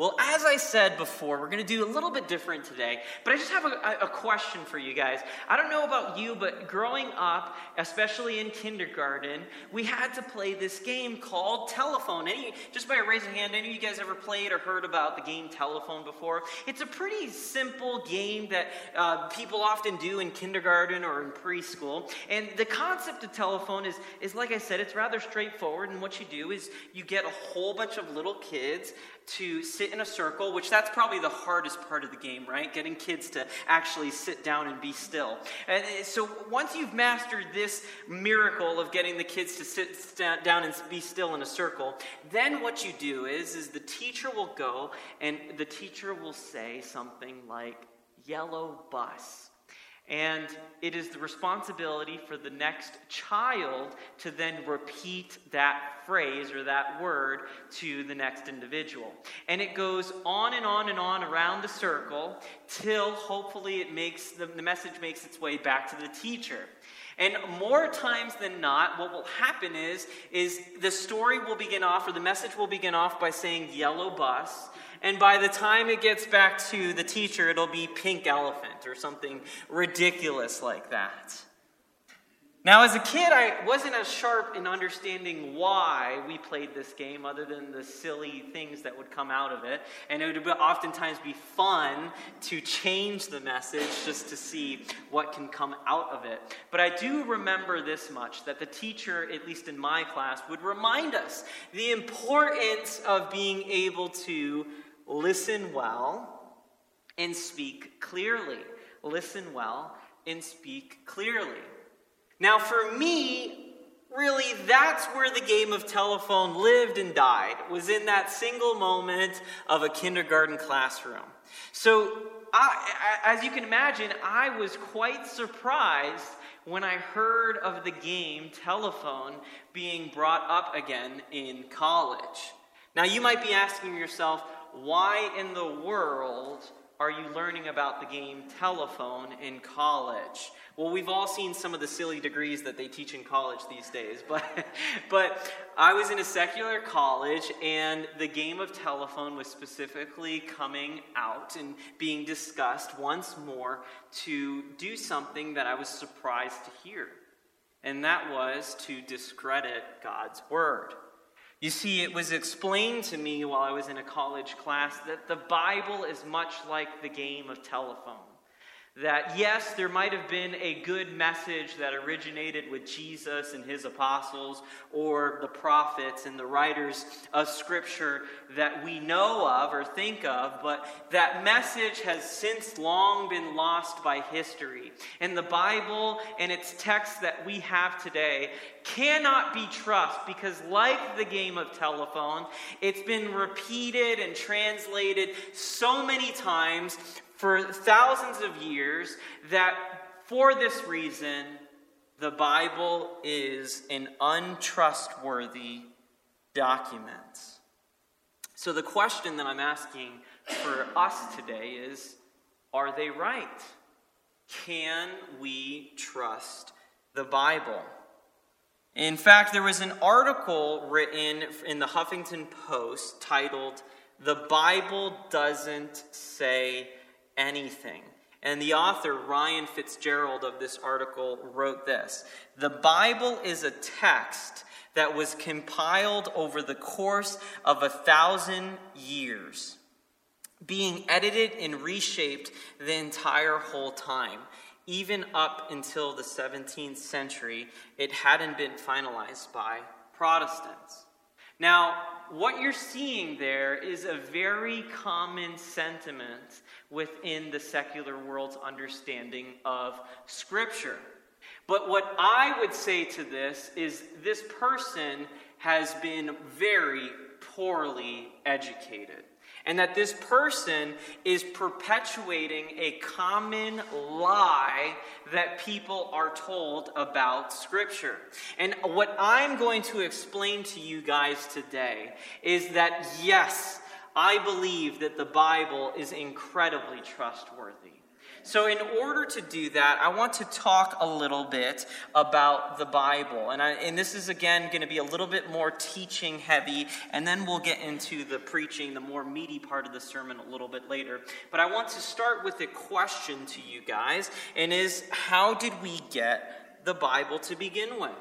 Well, as I said before, we're going to do a little bit different today, but I just have a, a, question for you guys. I don't know about you, but growing up, especially in kindergarten, we had to play this game called Telephone. Any, just by a hand, any of you guys ever played or heard about the game Telephone before? It's a pretty simple game that uh, people often do in kindergarten or in preschool. And the concept of telephone is, is, like I said, it's rather straightforward. And what you do is you get a whole bunch of little kids to sit in a circle, which that's probably the hardest part of the game, right? Getting kids to actually sit down and be still. And eh, so once you've mastered this miracle of getting the kids to sit down and be still in a circle, then what you do is is the teacher will go and the teacher will say something like yellow bus. And it is the responsibility for the next child to then repeat that phrase or that word to the next individual. And it goes on and on and on around the circle till hopefully it makes the, the message makes its way back to the teacher. And more times than not, what will happen is, is the story will begin off, or the message will begin off by saying yellow bus, and by the time it gets back to the teacher, it'll be pink elephant or something ridiculous like that. Now, as a kid, I wasn't as sharp in understanding why we played this game, other than the silly things that would come out of it. And it would oftentimes be fun to change the message just to see what can come out of it. But I do remember this much that the teacher, at least in my class, would remind us the importance of being able to listen well and speak clearly. Listen well and speak clearly. Now, for me, really, that's where the game of telephone lived and died, was in that single moment of a kindergarten classroom. So, I, as you can imagine, I was quite surprised when I heard of the game telephone being brought up again in college. Now, you might be asking yourself, why in the world are you learning about the game telephone in college? Well, we've all seen some of the silly degrees that they teach in college these days, but, but I was in a secular college, and the game of telephone was specifically coming out and being discussed once more to do something that I was surprised to hear, and that was to discredit God's word. You see, it was explained to me while I was in a college class that the Bible is much like the game of telephone. That yes, there might have been a good message that originated with Jesus and his apostles, or the prophets and the writers of Scripture that we know of or think of, but that message has since long been lost by history. And the Bible and its texts that we have today cannot be trusted because, like the game of telephone, it's been repeated and translated so many times for thousands of years that for this reason, the Bible is an untrustworthy document. So, the question that I'm asking for us today is Are they right? Can we trust the Bible? In fact, there was an article written in the Huffington Post titled, The Bible Doesn't Say anything. And the author, Ryan Fitzgerald, of this article wrote this The Bible is a text that was compiled over the course of a thousand years, being edited and reshaped the entire whole time. Even up until the 17th century, it hadn't been finalized by Protestants. Now, what you're seeing there is a very common sentiment within the secular world's understanding of Scripture. But what I would say to this is this person has been very poorly educated. And that this person is perpetuating a common lie that people are told about Scripture. And what I'm going to explain to you guys today is that, yes, I believe that the Bible is incredibly trustworthy. So, in order to do that, I want to talk a little bit about the Bible. And, I, and this is, again, going to be a little bit more teaching heavy, and then we'll get into the preaching, the more meaty part of the sermon, a little bit later. But I want to start with a question to you guys, and is how did we get the Bible to begin with?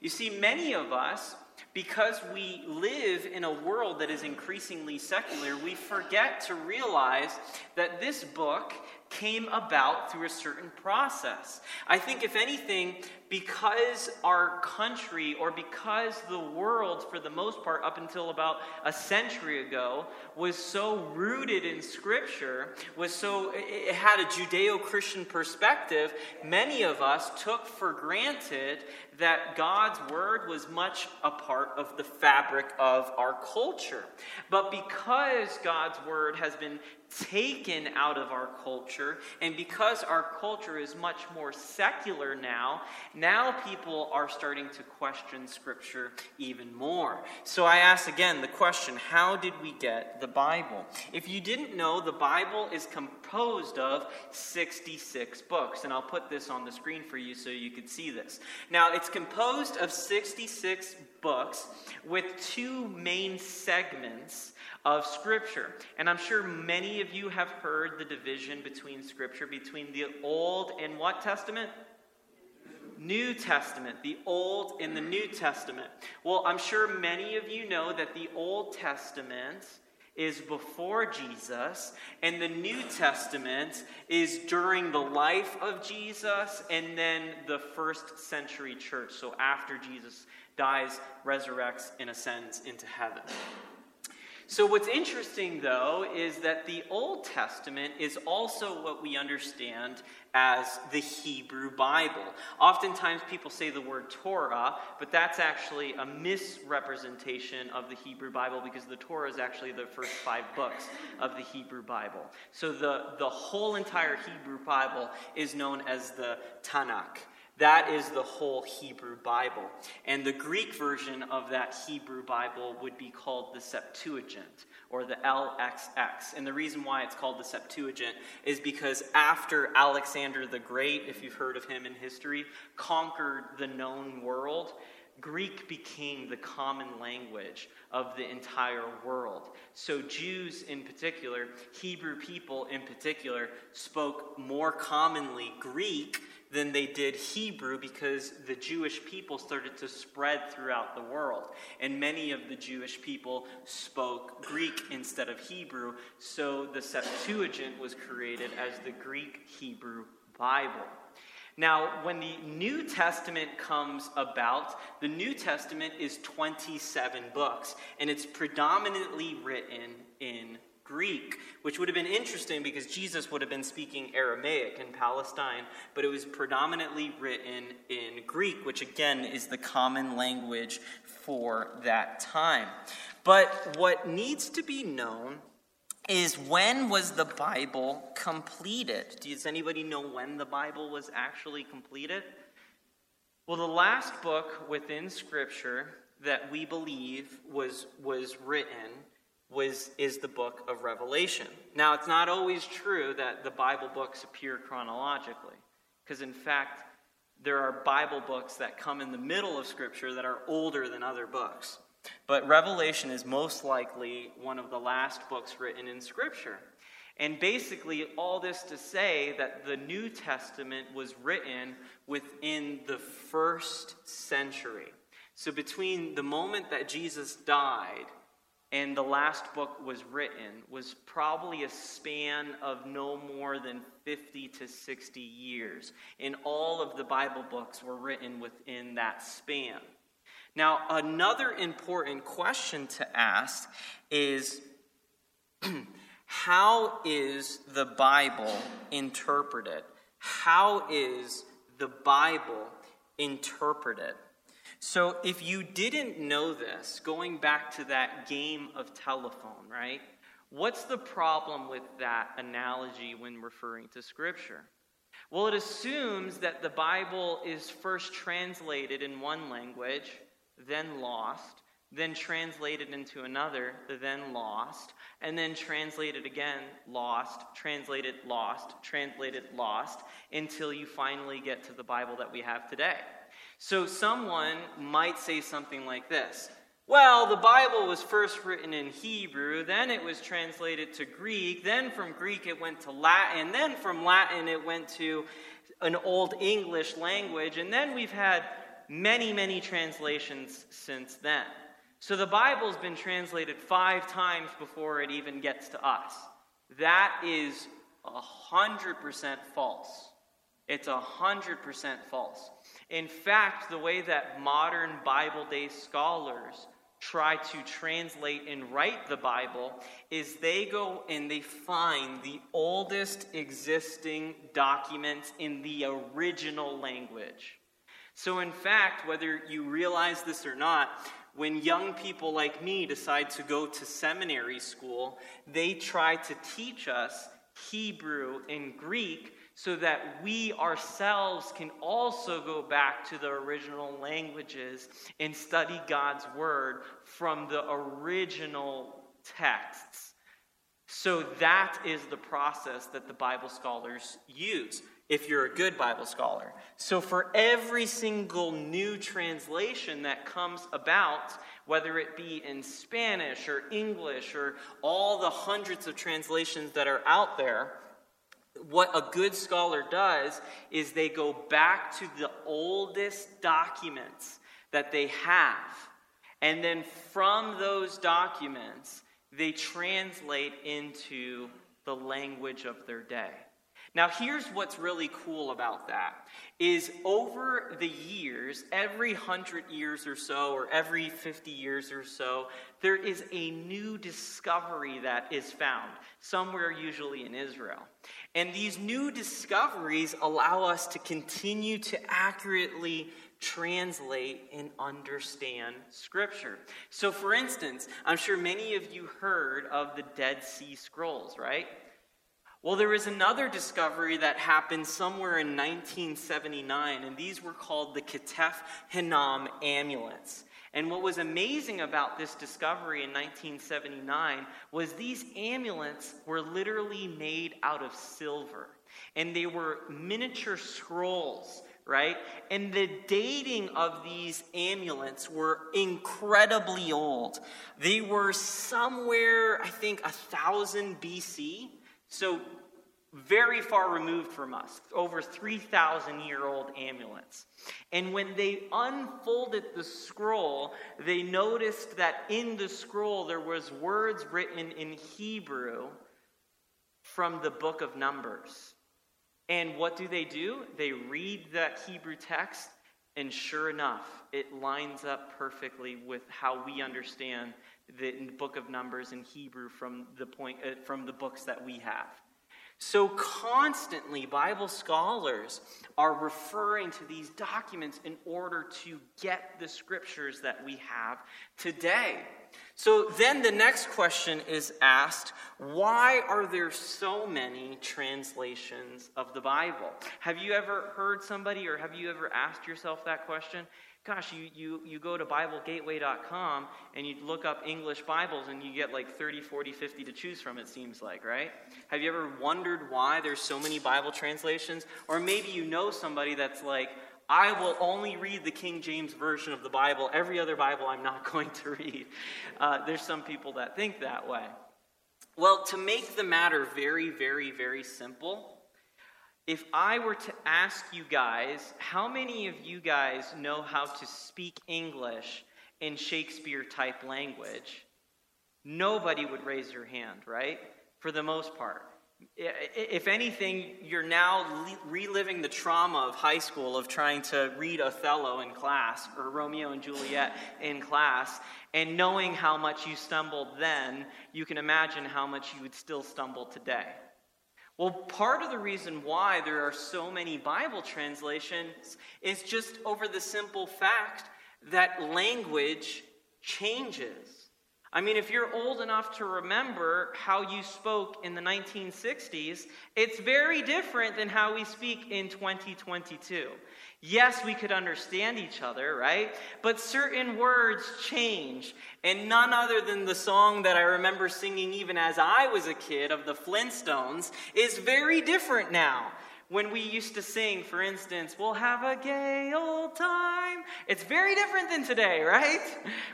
You see, many of us because we live in a world that is increasingly secular, we forget to realize that this book came about through a certain process. I think, if anything, because our country or because the world, for the most part, up until about a century ago, was so rooted in Scripture, was so, it had a Judeo Christian perspective, many of us took for granted that God's Word was much a part of the fabric of our culture. But because God's Word has been taken out of our culture, and because our culture is much more secular now, now people are starting to question Scripture even more. So I ask again the question how did we get the Bible? If you didn't know, the Bible is composed of 66 books, and I'll put this on the screen for you so you can see this. Now, it's composed of 66 books with two main segments of Scripture. And I'm sure many of you have heard the division between Scripture, between the Old and what Testament? New Testament, the Old and the New Testament. Well, I'm sure many of you know that the Old Testament is before Jesus, and the New Testament is during the life of Jesus and then the first century church. So after Jesus dies, resurrects, and ascends into heaven. So, what's interesting, though, is that the Old Testament is also what we understand as the Hebrew Bible. Oftentimes, people say the word Torah, but that's actually a misrepresentation of the Hebrew Bible because the Torah is actually the first five books of the Hebrew Bible. So, the, the whole entire Hebrew Bible is known as the Tanakh. That is the whole Hebrew Bible. And the Greek version of that Hebrew Bible would be called the Septuagint or the LXX. And the reason why it's called the Septuagint is because after Alexander the Great, if you've heard of him in history, conquered the known world, Greek became the common language of the entire world. So, Jews in particular, Hebrew people in particular, spoke more commonly Greek than they did Hebrew because the Jewish people started to spread throughout the world. And many of the Jewish people spoke Greek instead of Hebrew, so the Septuagint was created as the Greek Hebrew Bible. Now, when the New Testament comes about, the New Testament is 27 books, and it's predominantly written in Greek, which would have been interesting because Jesus would have been speaking Aramaic in Palestine, but it was predominantly written in Greek, which again is the common language for that time. But what needs to be known is when was the Bible completed? Does anybody know when the Bible was actually completed? Well, the last book within Scripture that we believe was, was written was, is the book of Revelation. Now, it's not always true that the Bible books appear chronologically, because in fact, there are Bible books that come in the middle of Scripture that are older than other books. But Revelation is most likely one of the last books written in Scripture. And basically, all this to say that the New Testament was written within the first century. So, between the moment that Jesus died and the last book was written was probably a span of no more than 50 to 60 years. And all of the Bible books were written within that span. Now, another important question to ask is how is the Bible interpreted? How is the Bible interpreted? So, if you didn't know this, going back to that game of telephone, right? What's the problem with that analogy when referring to Scripture? Well, it assumes that the Bible is first translated in one language, then lost, then translated into another, then lost, and then translated again, lost, translated, lost, translated, lost, until you finally get to the Bible that we have today. So someone might say something like this Well, the Bible was first written in Hebrew, then it was translated to Greek, then from Greek it went to Latin, then from Latin it went to an Old English language, and then we've had many, many translations since then. So the Bible's been translated five times before it even gets to us. That is 100% false. It's 100% false. In fact, the way that modern Bible day scholars try to translate and write the Bible is they go and they find the oldest existing documents in the original language. So, in fact, whether you realize this or not, when young people like me decide to go to seminary school, they try to teach us Hebrew and Greek so that we ourselves can also go back to the original languages and study God's Word from the original texts. So that is the process that the Bible scholars use if you're a good Bible scholar. So, for every single new translation that comes about, whether it be in Spanish or English or all the hundreds of translations that are out there, what a good scholar does is they go back to the oldest documents that they have. And then from those documents, they translate into the language of their day. Now, here's what's really cool about that is over the years, every 100 years or so, or every 50 years or so, there is a new discovery that is found, somewhere usually in Israel. And these new discoveries allow us to continue to accurately translate and understand Scripture. So, for instance, I'm sure many of you heard of the Dead Sea Scrolls, right? Well, there was another discovery that happened somewhere in 1979, and these were called the Ketef Hinnom amulets. And what was amazing about this discovery in 1979 was these amulets were literally made out of silver. And they were miniature scrolls, right? And the dating of these amulets were incredibly old. They were somewhere, I think, a thousand BC. So, very far removed from us, over 3,000 year old amulets. And when they unfolded the scroll, they noticed that in the scroll there was words written in Hebrew from the book of Numbers. And what do they do? They read that Hebrew text, and sure enough, it lines up perfectly with how we understand the book of Numbers in Hebrew from the point uh, from the books that we have. So constantly Bible scholars are referring to these documents in order to get the scriptures that we have today. So then the next question is asked why are there so many translations of the Bible? Have you ever heard somebody or have you ever asked yourself that question? Gosh, you, you, you go to BibleGateway.com and you look up English Bibles and you get like 30, 40, 50 to choose from, it seems like, right? Have you ever wondered why there's so many Bible translations? Or maybe you know somebody that's like, I will only read the King James Version of the Bible. Every other Bible I'm not going to read. Uh, there's some people that think that way. Well, to make the matter very, very, very simple, if I were to ask you guys, how many of you guys know how to speak English in Shakespeare type language? Nobody would raise your hand, right? For the most part. If anything, you're now reliving the trauma of high school of trying to read Othello in class or Romeo and Juliet in class, and knowing how much you stumbled then, you can imagine how much you would still stumble today. Well, part of the reason why there are so many Bible translations is just over the simple fact that language changes. I mean, if you're old enough to remember how you spoke in the 1960s, it's very different than how we speak in 2022. Yes, we could understand each other, right? But certain words change. And none other than the song that I remember singing even as I was a kid of the Flintstones is very different now when we used to sing, for instance, we'll have a gay old time. It's very different than today, right?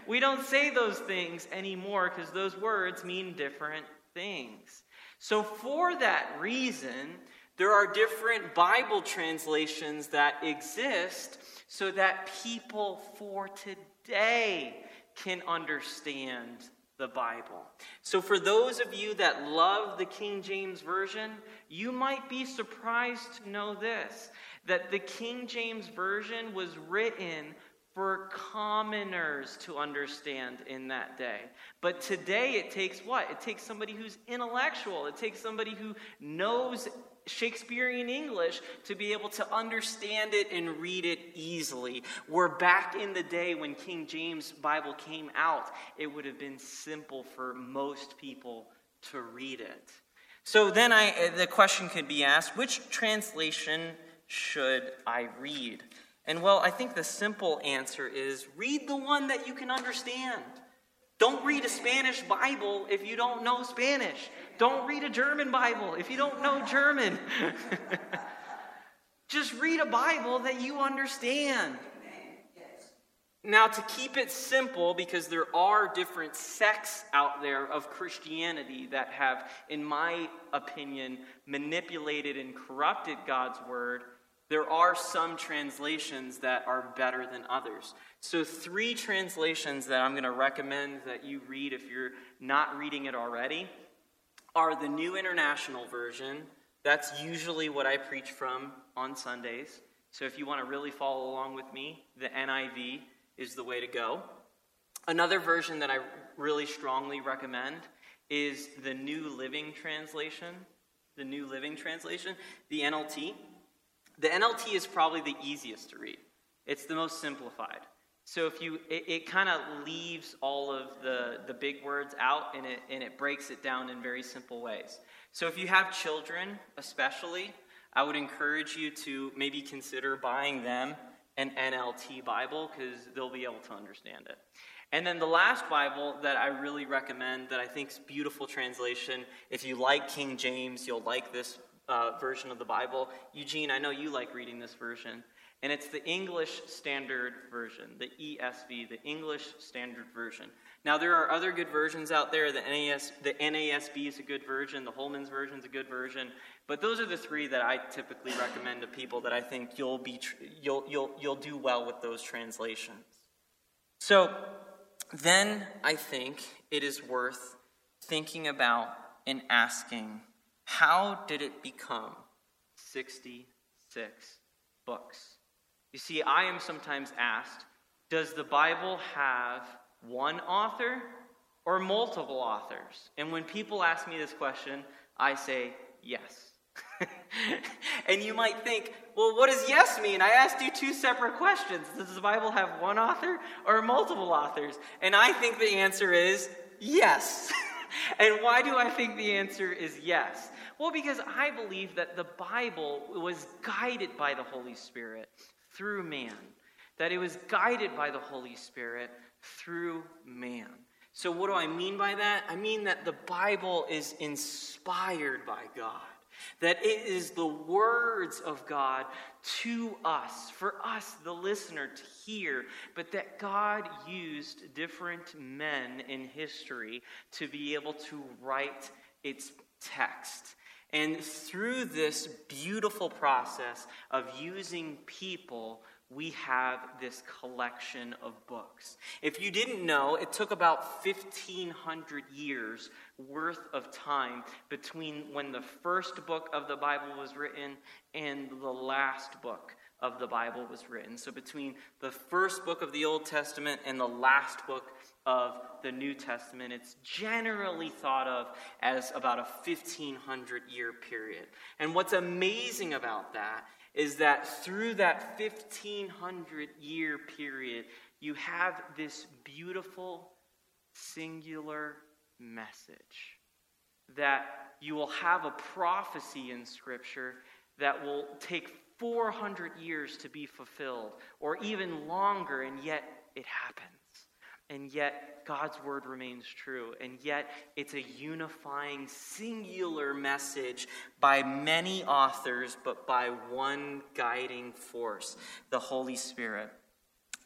We don't say those things anymore because those words mean different things. So, for that reason, there are different Bible translations that exist so that people for today can understand the Bible. So, for those of you that love the King James Version, you might be surprised to know this that the King James Version was written for commoners to understand in that day. But today it takes what? It takes somebody who's intellectual, it takes somebody who knows Shakespearean English to be able to understand it and read it easily. We're back in the day when King James Bible came out, it would have been simple for most people to read it. So then I, uh, the question could be asked which translation should I read? And well, I think the simple answer is read the one that you can understand. Don't read a Spanish Bible if you don't know Spanish. Don't read a German Bible if you don't know German. Just read a Bible that you understand. Now, to keep it simple, because there are different sects out there of Christianity that have, in my opinion, manipulated and corrupted God's word, there are some translations that are better than others. So, three translations that I'm going to recommend that you read if you're not reading it already are the New International Version. That's usually what I preach from on Sundays. So, if you want to really follow along with me, the NIV is the way to go. Another version that I really strongly recommend is the New Living Translation. The New Living Translation, the NLT. The NLT is probably the easiest to read, it's the most simplified. So if you, it, it kind of leaves all of the, the big words out and it, and it breaks it down in very simple ways. So if you have children, especially, I would encourage you to maybe consider buying them an NLT Bible because they'll be able to understand it. And then the last Bible that I really recommend, that I think is beautiful translation. If you like King James, you'll like this uh, version of the Bible. Eugene, I know you like reading this version. And it's the English Standard Version, the ESV, the English Standard Version. Now, there are other good versions out there. The, NAS, the NASB is a good version, the Holman's Version is a good version. But those are the three that I typically recommend to people that I think you'll, be, you'll, you'll, you'll do well with those translations. So, then I think it is worth thinking about and asking how did it become 66 books? You see, I am sometimes asked Does the Bible have one author or multiple authors? And when people ask me this question, I say yes. and you might think, well, what does yes mean? I asked you two separate questions. Does the Bible have one author or multiple authors? And I think the answer is yes. and why do I think the answer is yes? Well, because I believe that the Bible was guided by the Holy Spirit through man, that it was guided by the Holy Spirit through man. So, what do I mean by that? I mean that the Bible is inspired by God, that it is the words of God to us, for us, the listener, to hear, but that God used different men in history to be able to write its text. And through this beautiful process of using people, we have this collection of books. If you didn't know, it took about 1,500 years worth of time between when the first book of the Bible was written and the last book of the Bible was written. So, between the first book of the Old Testament and the last book of the New Testament. It's generally thought of as about a 1500 year period. And what's amazing about that is that through that 1500 year period, you have this beautiful singular message. That you will have a prophecy in Scripture that will take 400 years to be fulfilled, or even longer, and yet it happens. And yet God's word remains true. And yet it's a unifying, singular message by many authors, but by one guiding force the Holy Spirit.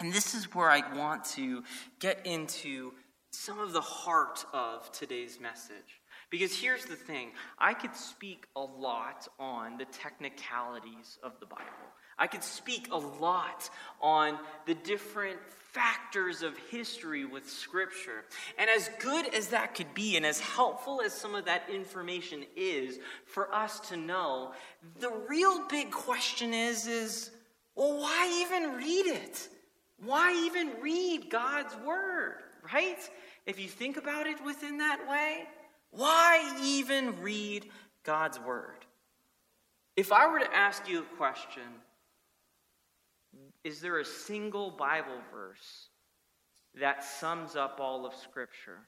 And this is where I want to get into some of the heart of today's message. Because here's the thing I could speak a lot on the technicalities of the Bible. I could speak a lot on the different factors of history with Scripture. And as good as that could be, and as helpful as some of that information is for us to know, the real big question is, is well, why even read it? Why even read God's Word, right? If you think about it within that way, why even read God's Word? If I were to ask you a question, is there a single Bible verse that sums up all of Scripture?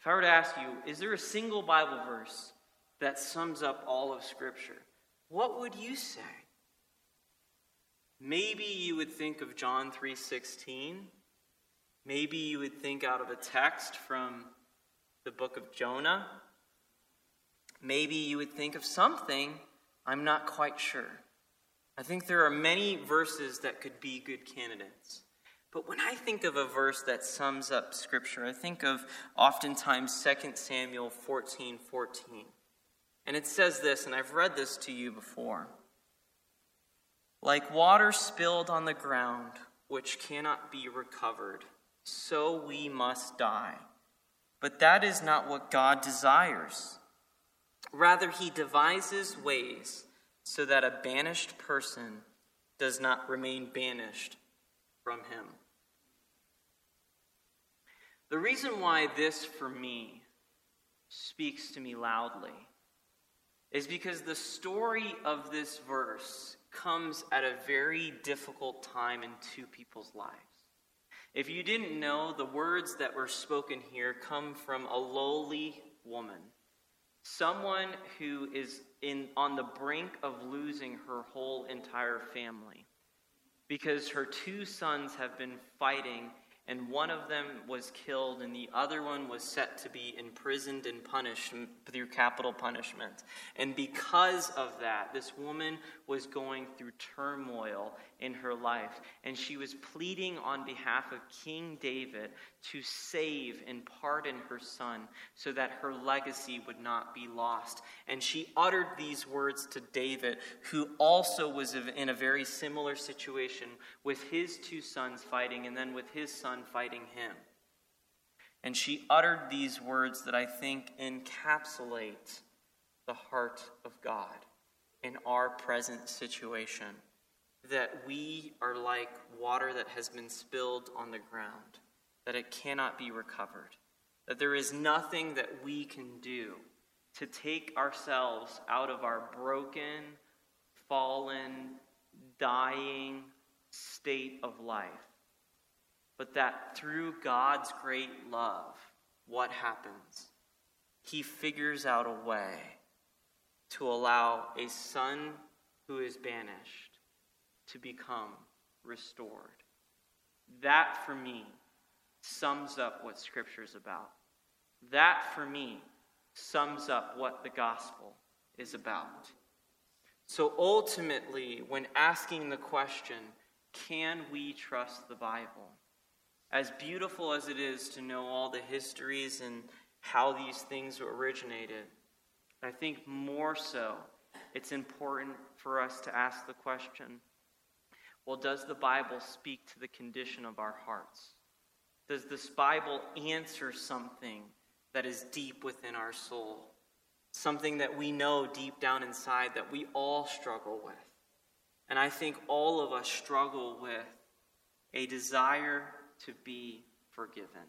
If I were to ask you, is there a single Bible verse that sums up all of Scripture? What would you say? Maybe you would think of John 3:16. Maybe you would think out of a text from the book of Jonah. Maybe you would think of something, I'm not quite sure. I think there are many verses that could be good candidates. But when I think of a verse that sums up Scripture, I think of oftentimes 2 Samuel 14 14. And it says this, and I've read this to you before. Like water spilled on the ground, which cannot be recovered, so we must die. But that is not what God desires. Rather, he devises ways so that a banished person does not remain banished from him. The reason why this, for me, speaks to me loudly is because the story of this verse comes at a very difficult time in two people's lives. If you didn't know, the words that were spoken here come from a lowly woman, someone who is in, on the brink of losing her whole entire family because her two sons have been fighting and one of them was killed, and the other one was set to be imprisoned and punished through capital punishment. And because of that, this woman was going through turmoil in her life, and she was pleading on behalf of King David to save and pardon her son so that her legacy would not be lost. And she uttered these words to David, who also was in a very similar situation with his two sons fighting, and then with his son fighting him. And she uttered these words that I think encapsulate the heart of God in our present situation that we are like water that has been spilled on the ground, that it cannot be recovered, that there is nothing that we can do to take ourselves out of our broken, fallen, dying state of life, but that through God's great love, what happens? He figures out a way to allow a son who is banished to become restored. That, for me, sums up what Scripture is about. That, for me, sums up what the gospel is about. So ultimately, when asking the question, can we trust the Bible? As beautiful as it is to know all the histories and how these things originated, I think more so, it's important for us to ask the question well, does the Bible speak to the condition of our hearts? Does this Bible answer something that is deep within our soul? Something that we know deep down inside that we all struggle with. And I think all of us struggle with a desire to be forgiven,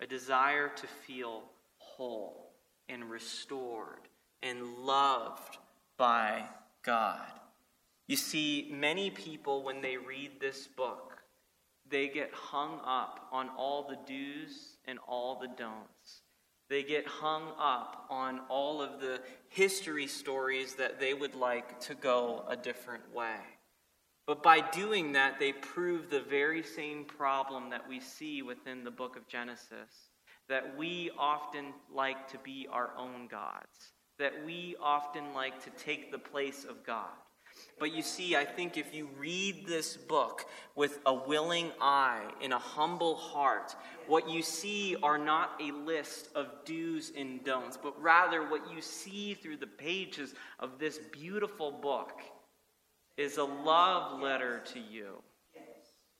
a desire to feel whole and restored and loved by God. You see, many people, when they read this book, they get hung up on all the do's and all the don'ts. They get hung up on all of the history stories that they would like to go a different way. But by doing that, they prove the very same problem that we see within the book of Genesis that we often like to be our own gods, that we often like to take the place of God. But you see, I think if you read this book with a willing eye and a humble heart, what you see are not a list of do's and don'ts, but rather what you see through the pages of this beautiful book is a love letter to you,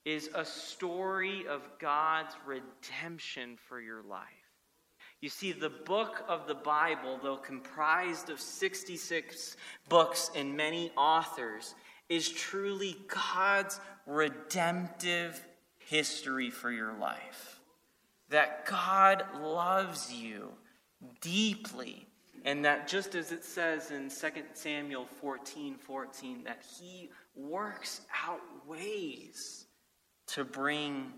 is a story of God's redemption for your life. You see, the book of the Bible, though comprised of 66 books and many authors, is truly God's redemptive history for your life. That God loves you deeply, and that just as it says in 2 Samuel 14 14, that He works out ways to bring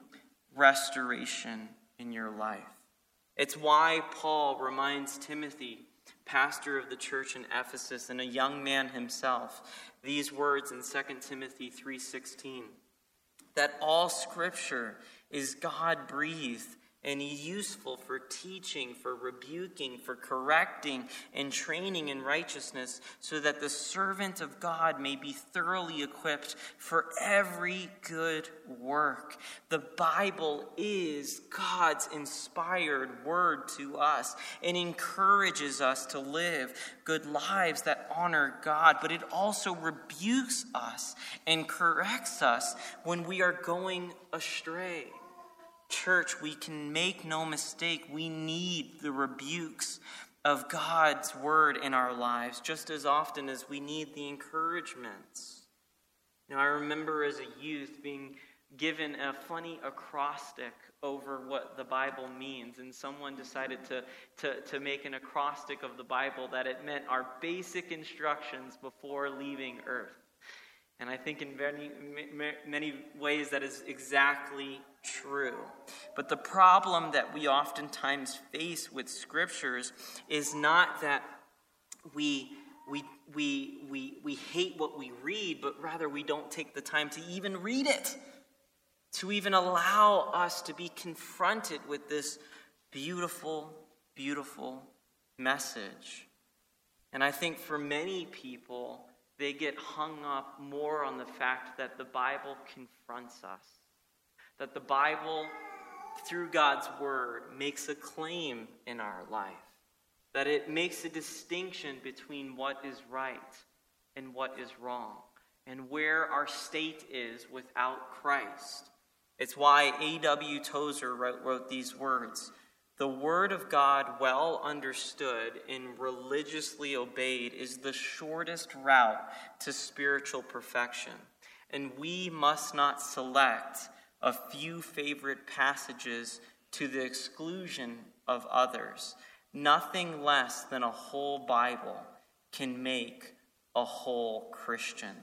restoration in your life. It's why Paul reminds Timothy, pastor of the church in Ephesus and a young man himself, these words in 2 Timothy 3:16 that all scripture is God-breathed and useful for teaching, for rebuking, for correcting, and training in righteousness, so that the servant of God may be thoroughly equipped for every good work. The Bible is God's inspired word to us and encourages us to live good lives that honor God, but it also rebukes us and corrects us when we are going astray. Church, we can make no mistake, we need the rebukes of God's word in our lives just as often as we need the encouragements. Now, I remember as a youth being given a funny acrostic over what the Bible means, and someone decided to, to, to make an acrostic of the Bible that it meant our basic instructions before leaving earth. And I think in many, many ways that is exactly true. But the problem that we oftentimes face with scriptures is not that we, we, we, we, we hate what we read, but rather we don't take the time to even read it, to even allow us to be confronted with this beautiful, beautiful message. And I think for many people, they get hung up more on the fact that the Bible confronts us, that the Bible, through God's Word, makes a claim in our life, that it makes a distinction between what is right and what is wrong, and where our state is without Christ. It's why A.W. Tozer wrote, wrote these words the Word of God, well understood and religiously obeyed, is the shortest route to spiritual perfection. And we must not select a few favorite passages to the exclusion of others. Nothing less than a whole Bible can make a whole Christian.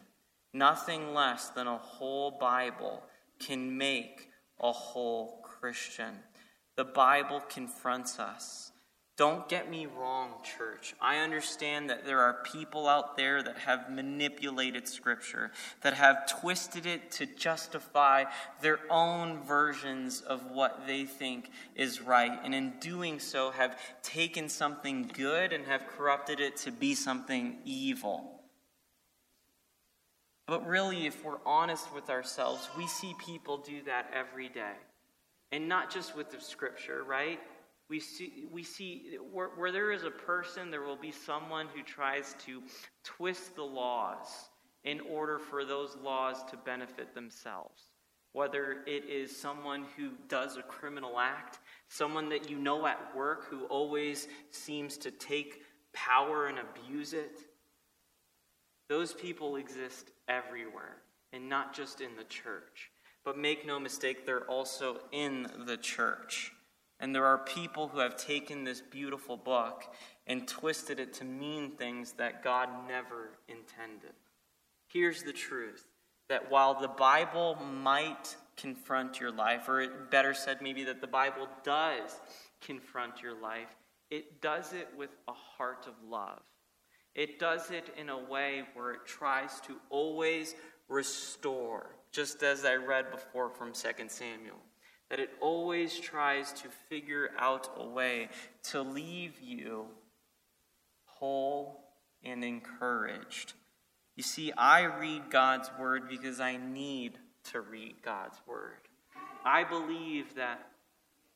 Nothing less than a whole Bible can make a whole Christian. The Bible confronts us. Don't get me wrong, church. I understand that there are people out there that have manipulated Scripture, that have twisted it to justify their own versions of what they think is right, and in doing so have taken something good and have corrupted it to be something evil. But really, if we're honest with ourselves, we see people do that every day. And not just with the scripture, right? We see, we see where, where there is a person, there will be someone who tries to twist the laws in order for those laws to benefit themselves. Whether it is someone who does a criminal act, someone that you know at work who always seems to take power and abuse it. Those people exist everywhere, and not just in the church. But make no mistake, they're also in the church. And there are people who have taken this beautiful book and twisted it to mean things that God never intended. Here's the truth that while the Bible might confront your life, or better said, maybe that the Bible does confront your life, it does it with a heart of love. It does it in a way where it tries to always restore, just as I read before from 2 Samuel. That it always tries to figure out a way to leave you whole and encouraged. You see, I read God's word because I need to read God's word. I believe that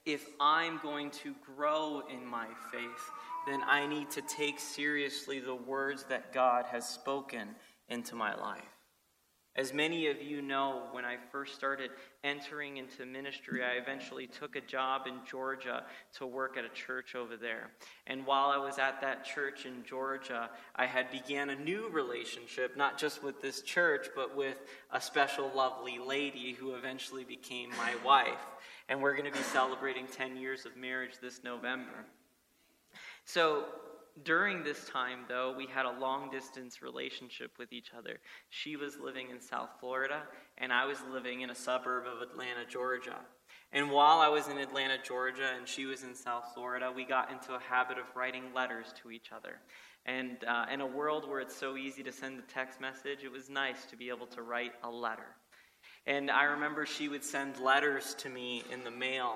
if I'm going to grow in my faith, then I need to take seriously the words that God has spoken into my life. As many of you know, when I first started entering into ministry, I eventually took a job in Georgia to work at a church over there. And while I was at that church in Georgia, I had began a new relationship, not just with this church, but with a special lovely lady who eventually became my wife. And we're going to be celebrating 10 years of marriage this November. So during this time, though, we had a long distance relationship with each other. She was living in South Florida, and I was living in a suburb of Atlanta, Georgia. And while I was in Atlanta, Georgia, and she was in South Florida, we got into a habit of writing letters to each other. And uh, in a world where it's so easy to send a text message, it was nice to be able to write a letter. And I remember she would send letters to me in the mail,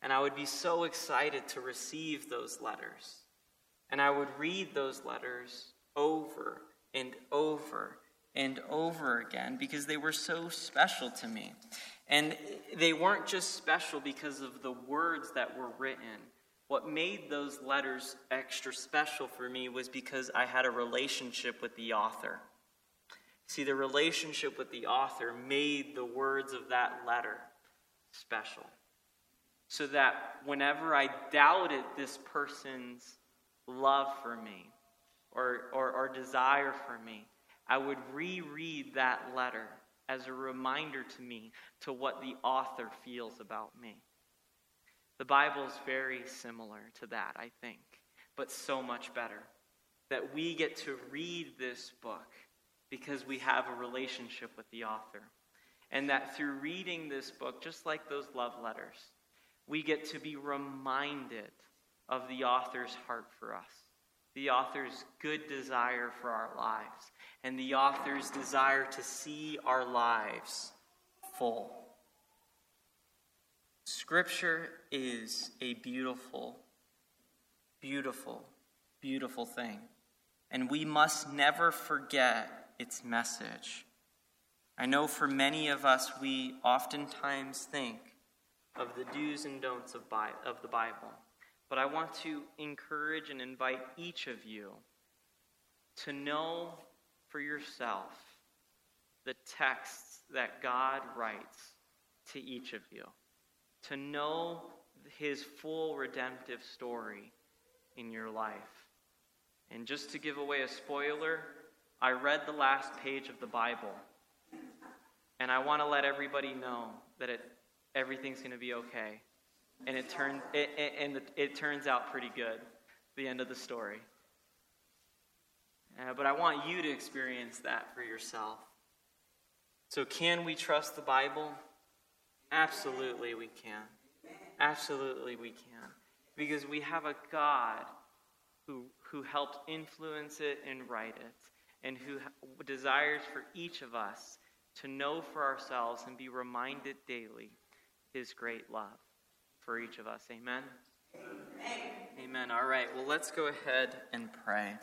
and I would be so excited to receive those letters. And I would read those letters over and over and over again because they were so special to me. And they weren't just special because of the words that were written. What made those letters extra special for me was because I had a relationship with the author. See, the relationship with the author made the words of that letter special. So that whenever I doubted this person's love for me or, or, or desire for me, I would reread that letter as a reminder to me to what the author feels about me. The Bible is very similar to that, I think, but so much better. That we get to read this book because we have a relationship with the author. And that through reading this book, just like those love letters, we get to be reminded of the author's heart for us, the author's good desire for our lives, and the author's desire to see our lives full. Scripture is a beautiful, beautiful, beautiful thing. And we must never forget its message. I know for many of us, we oftentimes think of the do's and don'ts of, of the Bible. But I want to encourage and invite each of you to know for yourself the texts that God writes to each of you, to know his full redemptive story in your life. And just to give away a spoiler, I read the last page of the Bible, and I want to let everybody know that it, everything's going to be okay and it turns it, and it turns out pretty good. The end of the story. Uh, but I want you to experience that for yourself. So, can we trust the Bible? Absolutely, we can. Absolutely, we can. Because we have a God who, who helped influence it and write it, and who desires for each of us to know for ourselves and be reminded daily his great love for each of us. Amen? Amen. Amen. All right. Well, let's go ahead and pray.